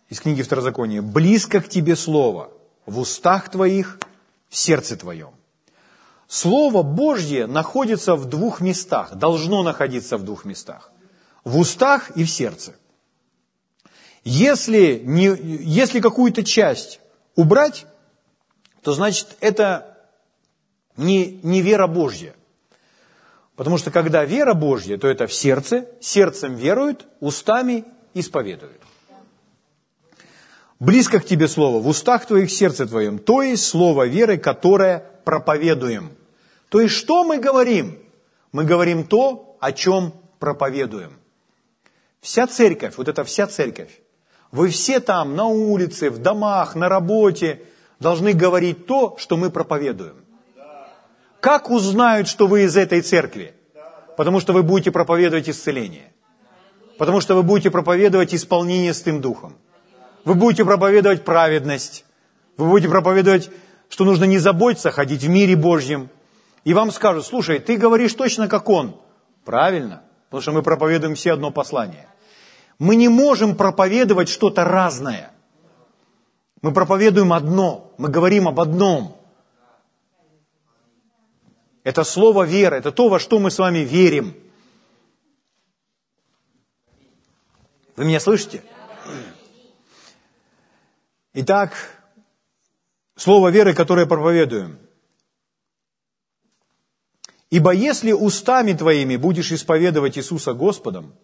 из книги Второзакония. «Близко к тебе слово, в устах твоих, в сердце твоем». Слово Божье находится в двух местах, должно находиться в двух местах. В устах и в сердце. Если, не, если какую-то часть убрать, то значит это не, не вера Божья. Потому что когда вера Божья, то это в сердце, сердцем веруют, устами исповедуют. Близко к тебе слово, в устах твоих, сердце твоем, то есть слово веры, которое проповедуем. То есть что мы говорим? Мы говорим то, о чем проповедуем. Вся церковь, вот это вся церковь, вы все там, на улице, в домах, на работе, должны говорить то, что мы проповедуем. Как узнают, что вы из этой церкви? Потому что вы будете проповедовать исцеление. Потому что вы будете проповедовать исполнение с тем духом. Вы будете проповедовать праведность. Вы будете проповедовать, что нужно не заботиться, а ходить в мире Божьем. И вам скажут, слушай, ты говоришь точно как он. Правильно, потому что мы проповедуем все одно послание. Мы не можем проповедовать что-то разное. Мы проповедуем одно, мы говорим об одном – это слово веры, это то, во что мы с вами верим. Вы меня слышите? Итак, слово веры, которое проповедуем. Ибо если устами твоими будешь исповедовать Иисуса Господом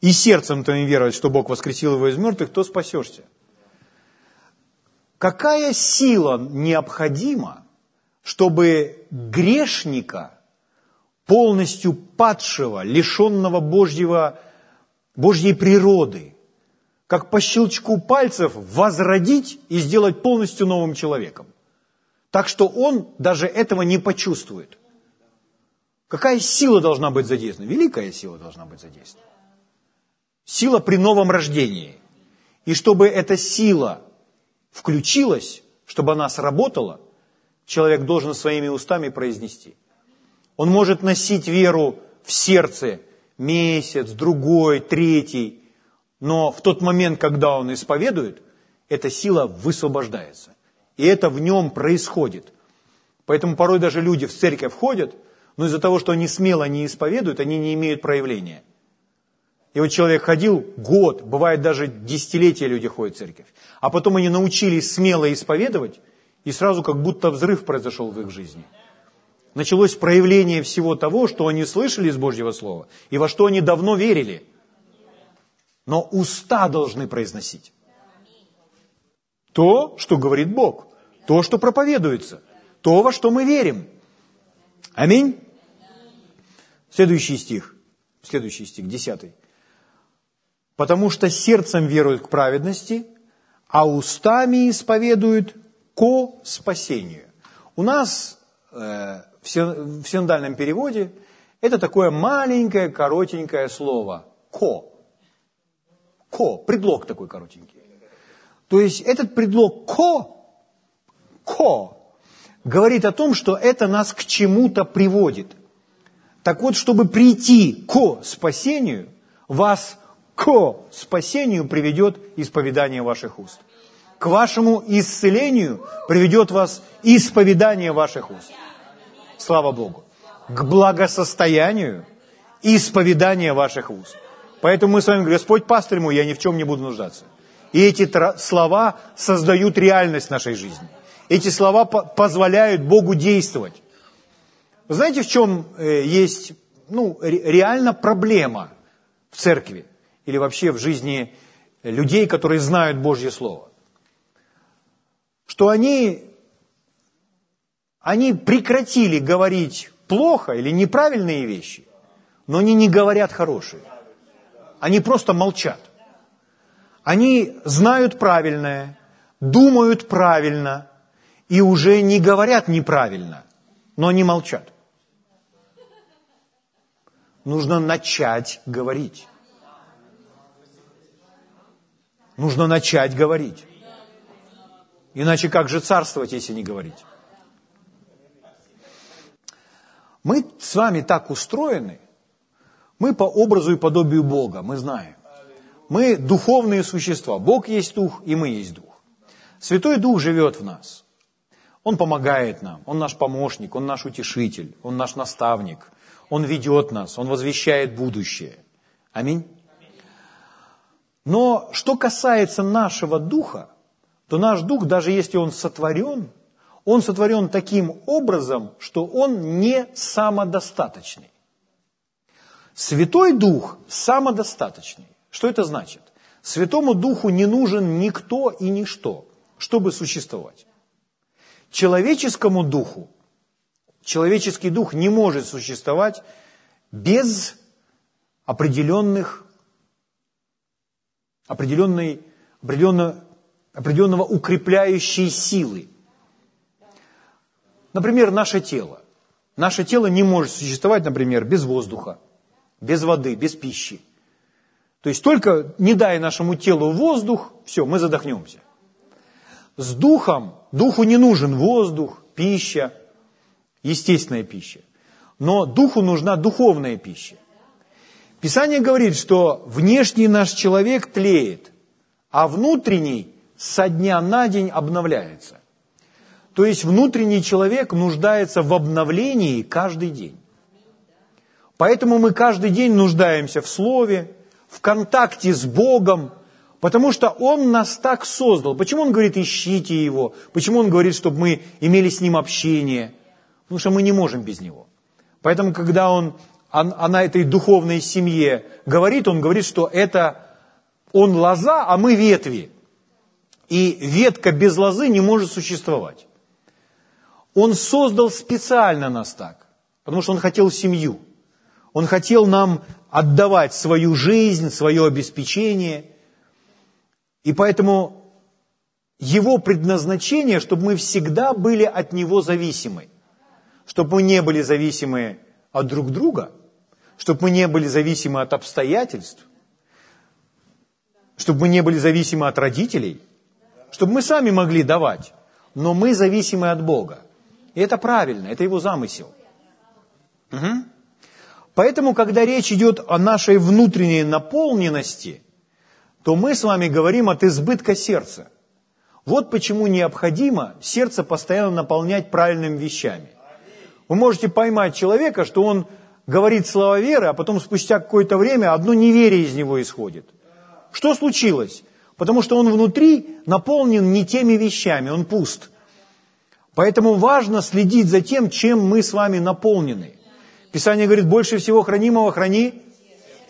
и сердцем твоим веровать, что Бог воскресил его из мертвых, то спасешься. Какая сила необходима, чтобы грешника, полностью падшего, лишенного Божьего, Божьей природы, как по щелчку пальцев возродить и сделать полностью новым человеком. Так что он даже этого не почувствует. Какая сила должна быть задействована? Великая сила должна быть задействована. Сила при новом рождении. И чтобы эта сила включилась, чтобы она сработала – человек должен своими устами произнести. Он может носить веру в сердце месяц, другой, третий, но в тот момент, когда он исповедует, эта сила высвобождается. И это в нем происходит. Поэтому порой даже люди в церковь входят, но из-за того, что они смело не исповедуют, они не имеют проявления. И вот человек ходил год, бывает даже десятилетия люди ходят в церковь, а потом они научились смело исповедовать, и сразу как будто взрыв произошел в их жизни. Началось проявление всего того, что они слышали из Божьего Слова, и во что они давно верили. Но уста должны произносить. То, что говорит Бог, то, что проповедуется, то, во что мы верим. Аминь. Следующий стих, следующий стих, десятый. Потому что сердцем веруют к праведности, а устами исповедуют ко спасению. У нас э, в синодальном переводе это такое маленькое, коротенькое слово «ко». «Ко», предлог такой коротенький. То есть этот предлог «ко», «ко» говорит о том, что это нас к чему-то приводит. Так вот, чтобы прийти к спасению, вас к спасению приведет исповедание ваших уст. К вашему исцелению приведет вас исповедание ваших уст. Слава Богу. К благосостоянию исповедание ваших уст. Поэтому мы с вами, Господь пастырь мой, я ни в чем не буду нуждаться. И эти слова создают реальность нашей жизни. Эти слова позволяют Богу действовать. Вы знаете, в чем э, есть ну, реально проблема в церкви или вообще в жизни людей, которые знают Божье Слово? Что они, они прекратили говорить плохо или неправильные вещи, но они не говорят хорошие. Они просто молчат. Они знают правильное, думают правильно – и уже не говорят неправильно, но они молчат. Нужно начать говорить. Нужно начать говорить. Иначе как же царствовать, если не говорить? Мы с вами так устроены, мы по образу и подобию Бога, мы знаем. Мы духовные существа. Бог есть дух, и мы есть дух. Святой Дух живет в нас. Он помогает нам, Он наш помощник, Он наш утешитель, Он наш наставник, Он ведет нас, Он возвещает будущее. Аминь. Но что касается нашего духа, то наш дух, даже если он сотворен, он сотворен таким образом, что он не самодостаточный. Святой Дух самодостаточный. Что это значит? Святому Духу не нужен никто и ничто, чтобы существовать. Человеческому духу, человеческий дух не может существовать без определенных, определенной, определенного, определенного укрепляющей силы. Например, наше тело. Наше тело не может существовать, например, без воздуха, без воды, без пищи. То есть только не дай нашему телу воздух, все, мы задохнемся. С духом, духу не нужен воздух, пища, естественная пища. Но духу нужна духовная пища. Писание говорит, что внешний наш человек тлеет, а внутренний со дня на день обновляется. То есть внутренний человек нуждается в обновлении каждый день. Поэтому мы каждый день нуждаемся в Слове, в контакте с Богом, Потому что Он нас так создал. Почему Он говорит, ищите Его? Почему Он говорит, чтобы мы имели с Ним общение? Потому что мы не можем без Него. Поэтому, когда Он о, на этой духовной семье говорит, Он говорит, что это Он лоза, а мы ветви. И ветка без лозы не может существовать. Он создал специально нас так, потому что Он хотел семью. Он хотел нам отдавать свою жизнь, свое обеспечение – и поэтому его предназначение, чтобы мы всегда были от него зависимы. Чтобы мы не были зависимы от друг друга, чтобы мы не были зависимы от обстоятельств, чтобы мы не были зависимы от родителей, чтобы мы сами могли давать, но мы зависимы от Бога. И это правильно, это его замысел. Угу. Поэтому, когда речь идет о нашей внутренней наполненности – то мы с вами говорим от избытка сердца. Вот почему необходимо сердце постоянно наполнять правильными вещами. Вы можете поймать человека, что он говорит слова веры, а потом спустя какое-то время одно неверие из него исходит. Что случилось? Потому что он внутри наполнен не теми вещами, он пуст. Поэтому важно следить за тем, чем мы с вами наполнены. Писание говорит, больше всего хранимого храни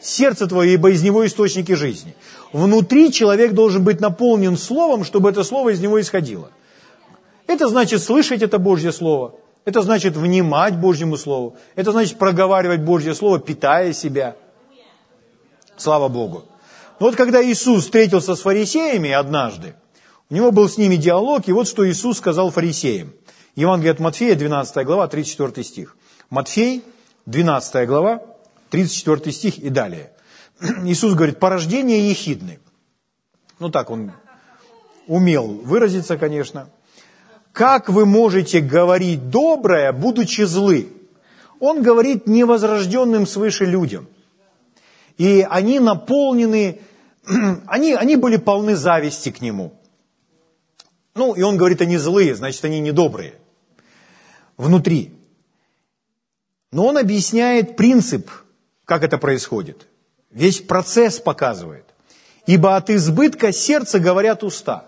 сердце твое, ибо из него источники жизни. Внутри человек должен быть наполнен словом, чтобы это слово из него исходило. Это значит слышать это Божье Слово. Это значит внимать Божьему Слову. Это значит проговаривать Божье Слово, питая себя. Слава Богу. Но вот когда Иисус встретился с фарисеями однажды, у него был с ними диалог, и вот что Иисус сказал фарисеям. Евангелие от Матфея, 12 глава, 34 стих. Матфей, 12 глава, 34 стих и далее. Иисус говорит, порождение ехидны. Ну так он умел выразиться, конечно. Как вы можете говорить доброе, будучи злы? Он говорит невозрожденным свыше людям. И они наполнены, они, они были полны зависти к нему. Ну, и он говорит, они злые, значит, они недобрые. Внутри. Но он объясняет принцип, как это происходит. Весь процесс показывает. Ибо от избытка сердца говорят уста.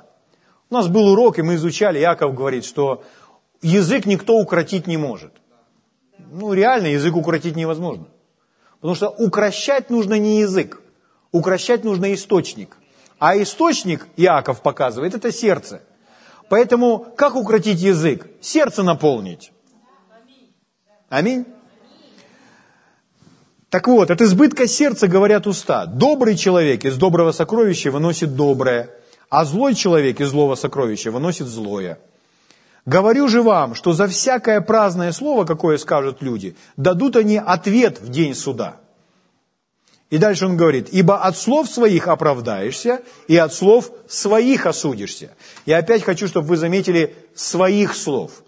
У нас был урок, и мы изучали, Яков говорит, что язык никто укротить не может. Ну, реально, язык укротить невозможно. Потому что укращать нужно не язык, укращать нужно источник. А источник, Яков показывает, это сердце. Поэтому как укротить язык? Сердце наполнить. Аминь. Так вот, от избытка сердца говорят уста. Добрый человек из доброго сокровища выносит доброе, а злой человек из злого сокровища выносит злое. Говорю же вам, что за всякое праздное слово, какое скажут люди, дадут они ответ в день суда. И дальше он говорит, ибо от слов своих оправдаешься, и от слов своих осудишься. Я опять хочу, чтобы вы заметили своих слов.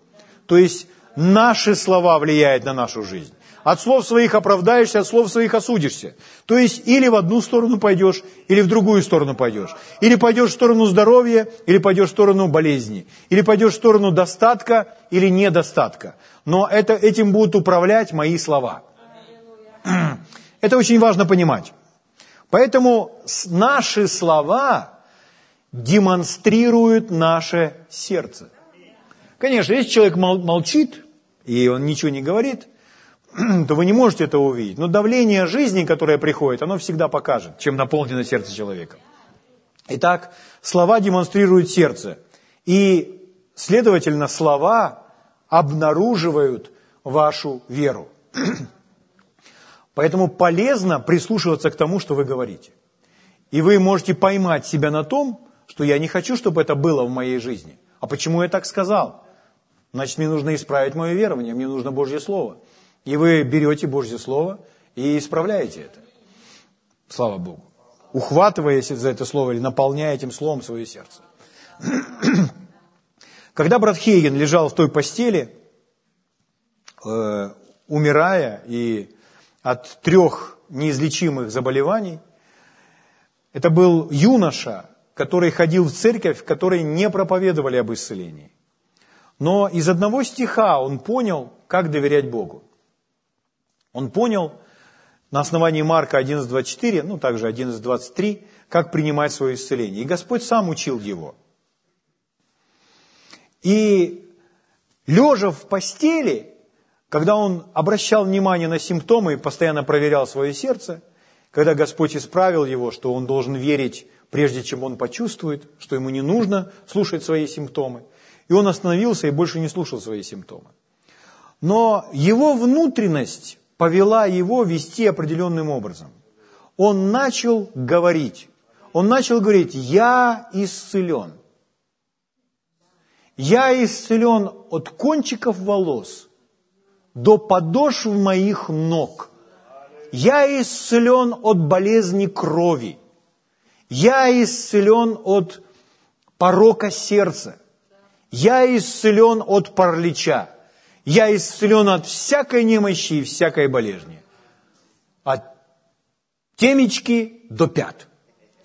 То есть наши слова влияют на нашу жизнь. От слов своих оправдаешься, от слов своих осудишься. То есть или в одну сторону пойдешь, или в другую сторону пойдешь. Или пойдешь в сторону здоровья, или пойдешь в сторону болезни. Или пойдешь в сторону достатка, или недостатка. Но это, этим будут управлять мои слова. Это очень важно понимать. Поэтому наши слова демонстрируют наше сердце. Конечно, если человек молчит, и он ничего не говорит, то вы не можете этого увидеть. Но давление жизни, которое приходит, оно всегда покажет, чем наполнено сердце человека. Итак, слова демонстрируют сердце. И, следовательно, слова обнаруживают вашу веру. Поэтому полезно прислушиваться к тому, что вы говорите. И вы можете поймать себя на том, что я не хочу, чтобы это было в моей жизни. А почему я так сказал? Значит, мне нужно исправить мое верование, мне нужно Божье Слово. И вы берете Божье Слово и исправляете это. Слава Богу. Ухватываясь за это Слово или наполняя этим Словом свое сердце. Когда брат Хейген лежал в той постели, э, умирая и от трех неизлечимых заболеваний, это был юноша, который ходил в церковь, в которой не проповедовали об исцелении. Но из одного стиха он понял, как доверять Богу. Он понял на основании Марка 11.24, ну также 11.23, как принимать свое исцеление. И Господь сам учил его. И лежа в постели, когда он обращал внимание на симптомы и постоянно проверял свое сердце, когда Господь исправил его, что он должен верить, прежде чем он почувствует, что ему не нужно слушать свои симптомы, и он остановился и больше не слушал свои симптомы. Но его внутренность повела его вести определенным образом. Он начал говорить. Он начал говорить, я исцелен. Я исцелен от кончиков волос до подошв моих ног. Я исцелен от болезни крови. Я исцелен от порока сердца. Я исцелен от паралича. Я исцелен от всякой немощи и всякой болезни. От темечки до пят.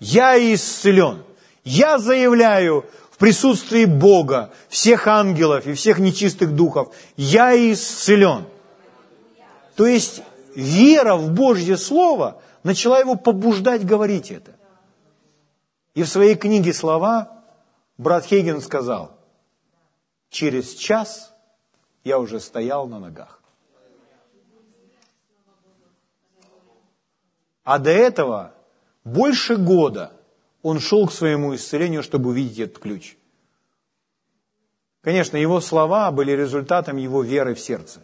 Я исцелен. Я заявляю в присутствии Бога, всех ангелов и всех нечистых духов, я исцелен. То есть вера в Божье Слово начала его побуждать говорить это. И в своей книге «Слова» брат Хейген сказал, через час я уже стоял на ногах. А до этого больше года он шел к своему исцелению, чтобы увидеть этот ключ. Конечно, его слова были результатом его веры в сердце.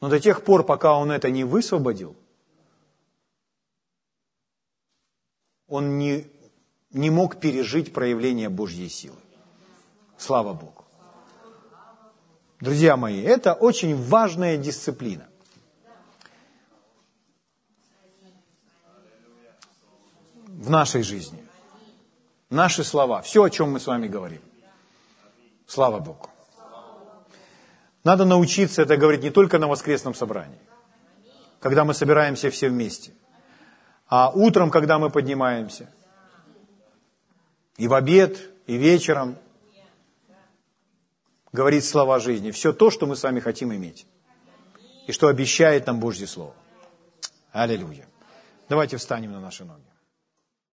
Но до тех пор, пока он это не высвободил, он не, не мог пережить проявление Божьей силы. Слава Богу. Друзья мои, это очень важная дисциплина. в нашей жизни. Наши слова, все, о чем мы с вами говорим. Слава Богу. Надо научиться это говорить не только на воскресном собрании, когда мы собираемся все вместе, а утром, когда мы поднимаемся, и в обед, и вечером, говорить слова жизни. Все то, что мы с вами хотим иметь. И что обещает нам Божье Слово. Аллилуйя. Давайте встанем на наши ноги.